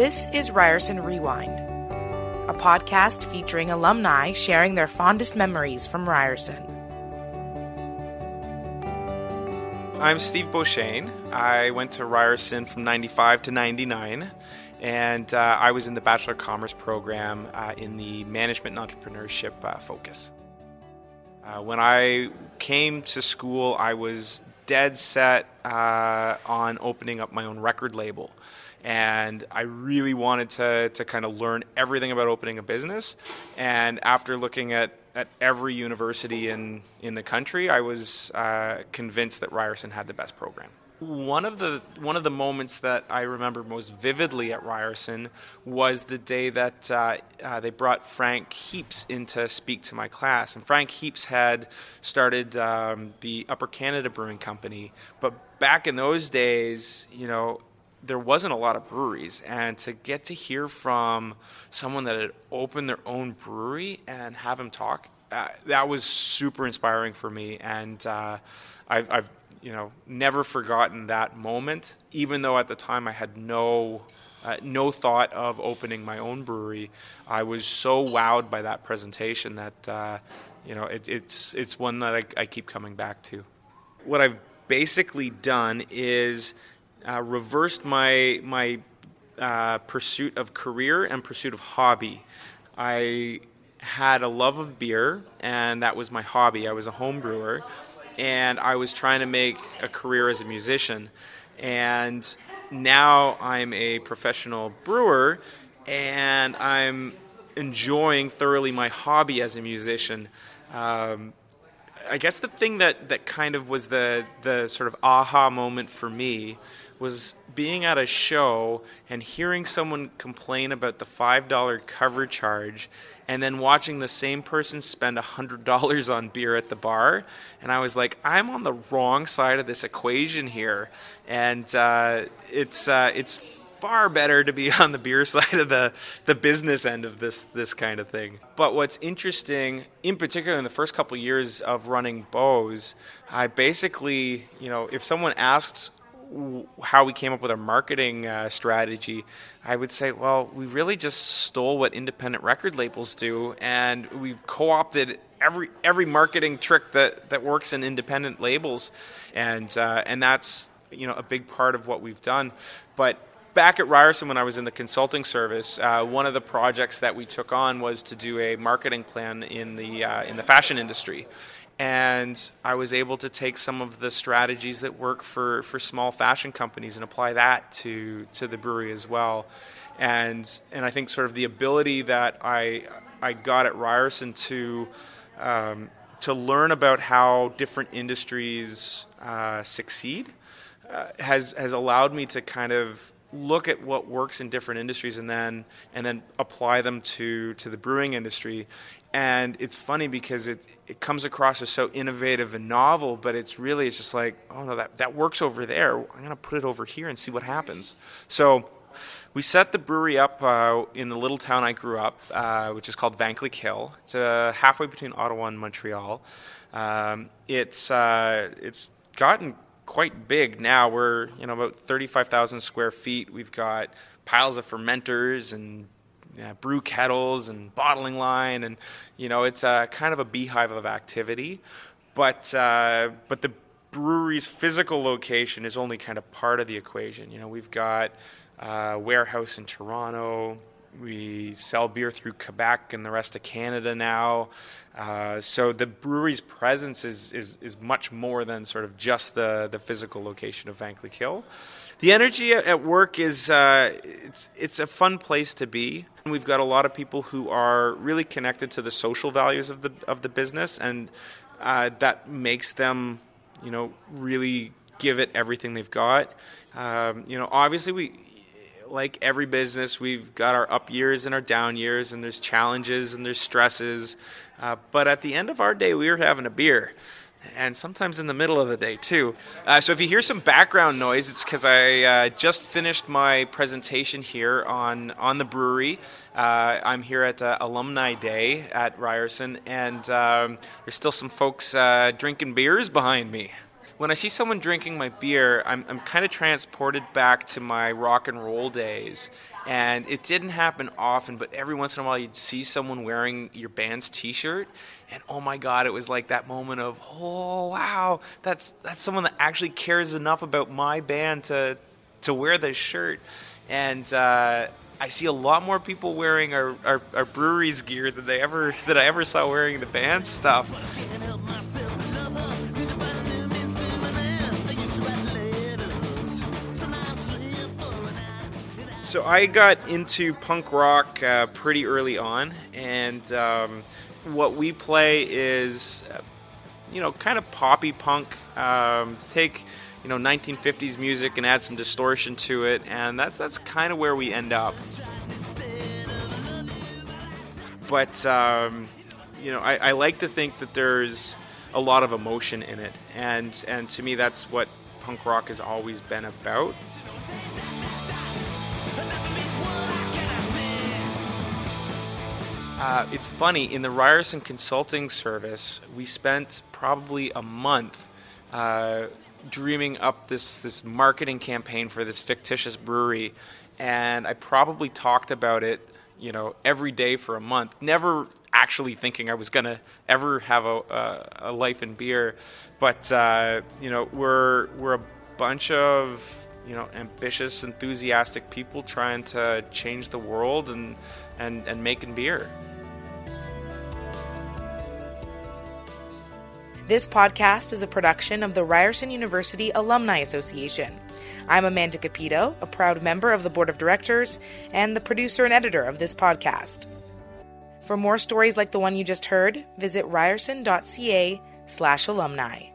This is Ryerson Rewind, a podcast featuring alumni sharing their fondest memories from Ryerson. I'm Steve Beauchesne. I went to Ryerson from 95 to 99, and uh, I was in the Bachelor of Commerce program uh, in the Management and Entrepreneurship uh, focus. Uh, when I came to school, I was dead set uh, on opening up my own record label. And I really wanted to, to kind of learn everything about opening a business. And after looking at at every university in, in the country, I was uh, convinced that Ryerson had the best program. One of the one of the moments that I remember most vividly at Ryerson was the day that uh, uh, they brought Frank Heaps in to speak to my class. And Frank Heaps had started um, the Upper Canada Brewing Company, but back in those days, you know, there wasn't a lot of breweries, and to get to hear from someone that had opened their own brewery and have him talk, uh, that was super inspiring for me. And uh, I've, I've, you know, never forgotten that moment, even though at the time I had no. Uh, no thought of opening my own brewery. I was so wowed by that presentation that uh, you know it, it's it's one that I, I keep coming back to. What I've basically done is uh, reversed my my uh, pursuit of career and pursuit of hobby. I had a love of beer, and that was my hobby. I was a home brewer, and I was trying to make a career as a musician. And now I'm a professional brewer, and I'm enjoying thoroughly my hobby as a musician. Um, I guess the thing that, that kind of was the, the sort of aha moment for me was being at a show and hearing someone complain about the $5 cover charge and then watching the same person spend $100 on beer at the bar. And I was like, I'm on the wrong side of this equation here. And uh, it's, uh, it's far better to be on the beer side of the, the business end of this this kind of thing. But what's interesting, in particular in the first couple of years of running Beau's, I basically, you know, if someone asked how we came up with our marketing uh, strategy, I would say, well, we really just stole what independent record labels do, and we've co-opted every every marketing trick that, that works in independent labels, and uh, and that's you know a big part of what we've done. But back at Ryerson, when I was in the consulting service, uh, one of the projects that we took on was to do a marketing plan in the uh, in the fashion industry and I was able to take some of the strategies that work for, for small fashion companies and apply that to to the brewery as well. And and I think sort of the ability that I I got at Ryerson to um, to learn about how different industries uh, succeed uh, has has allowed me to kind of look at what works in different industries and then and then apply them to to the brewing industry. And it's funny because it, it comes across as so innovative and novel but it's really it's just like oh no that, that works over there. I'm going to put it over here and see what happens. So we set the brewery up uh, in the little town i grew up uh, which is called vankleek hill. It's uh, halfway between ottawa and montreal. Um, it's, uh, it's gotten quite big now we're you know about 35000 square feet we've got piles of fermenters and brew kettles and bottling line, and you know it's a kind of a beehive of activity. But uh, but the brewery's physical location is only kind of part of the equation. You know, we've got a warehouse in Toronto. We sell beer through Quebec and the rest of Canada now. Uh, so the brewery's presence is, is, is much more than sort of just the, the physical location of Vankleek Hill. The energy at work is uh, it's it's a fun place to be. We've got a lot of people who are really connected to the social values of the of the business, and uh, that makes them, you know, really give it everything they've got. Um, you know, obviously we like every business, we've got our up years and our down years, and there's challenges and there's stresses. Uh, but at the end of our day, we are having a beer and sometimes in the middle of the day too. Uh, so if you hear some background noise, it's because I uh, just finished my presentation here on on the brewery. Uh, I'm here at uh, Alumni Day at Ryerson, and um, there's still some folks uh, drinking beers behind me. When I see someone drinking my beer, I'm, I'm kind of transported back to my rock and roll days. And it didn't happen often, but every once in a while you'd see someone wearing your band's T-shirt, and oh my God, it was like that moment of oh wow, that's that's someone that actually cares enough about my band to to wear this shirt. And uh, I see a lot more people wearing our, our, our brewery's gear than they ever that I ever saw wearing the band stuff. So I got into punk rock uh, pretty early on, and um, what we play is, uh, you know, kind of poppy punk. Um, take, you know, 1950s music and add some distortion to it, and that's that's kind of where we end up. But um, you know, I, I like to think that there's a lot of emotion in it, and and to me, that's what punk rock has always been about. Uh, it's funny, in the Ryerson Consulting Service, we spent probably a month uh, dreaming up this, this marketing campaign for this fictitious brewery. And I probably talked about it, you know, every day for a month, never actually thinking I was going to ever have a, a, a, life in beer. But, uh, you know, we're, we're a bunch of you know ambitious enthusiastic people trying to change the world and and and making beer This podcast is a production of the Ryerson University Alumni Association. I'm Amanda Capito, a proud member of the board of directors and the producer and editor of this podcast. For more stories like the one you just heard, visit ryerson.ca slash alumni.